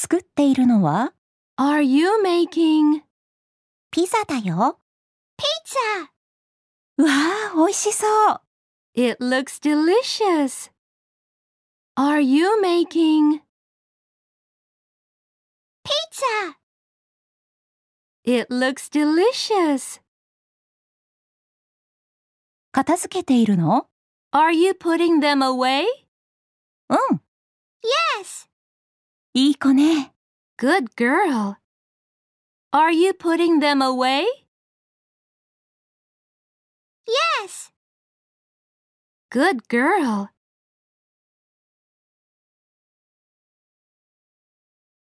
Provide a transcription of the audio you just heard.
作っているのは Are you making ピザだよ。 pizza? うわあ、美味しそう。 It looks delicious. Are you making pizza? It looks delicious. 片付けているの Are you putting them away? うん、 Yes. いい子ね。 Good girl. Are you putting them away? Yes. Good girl.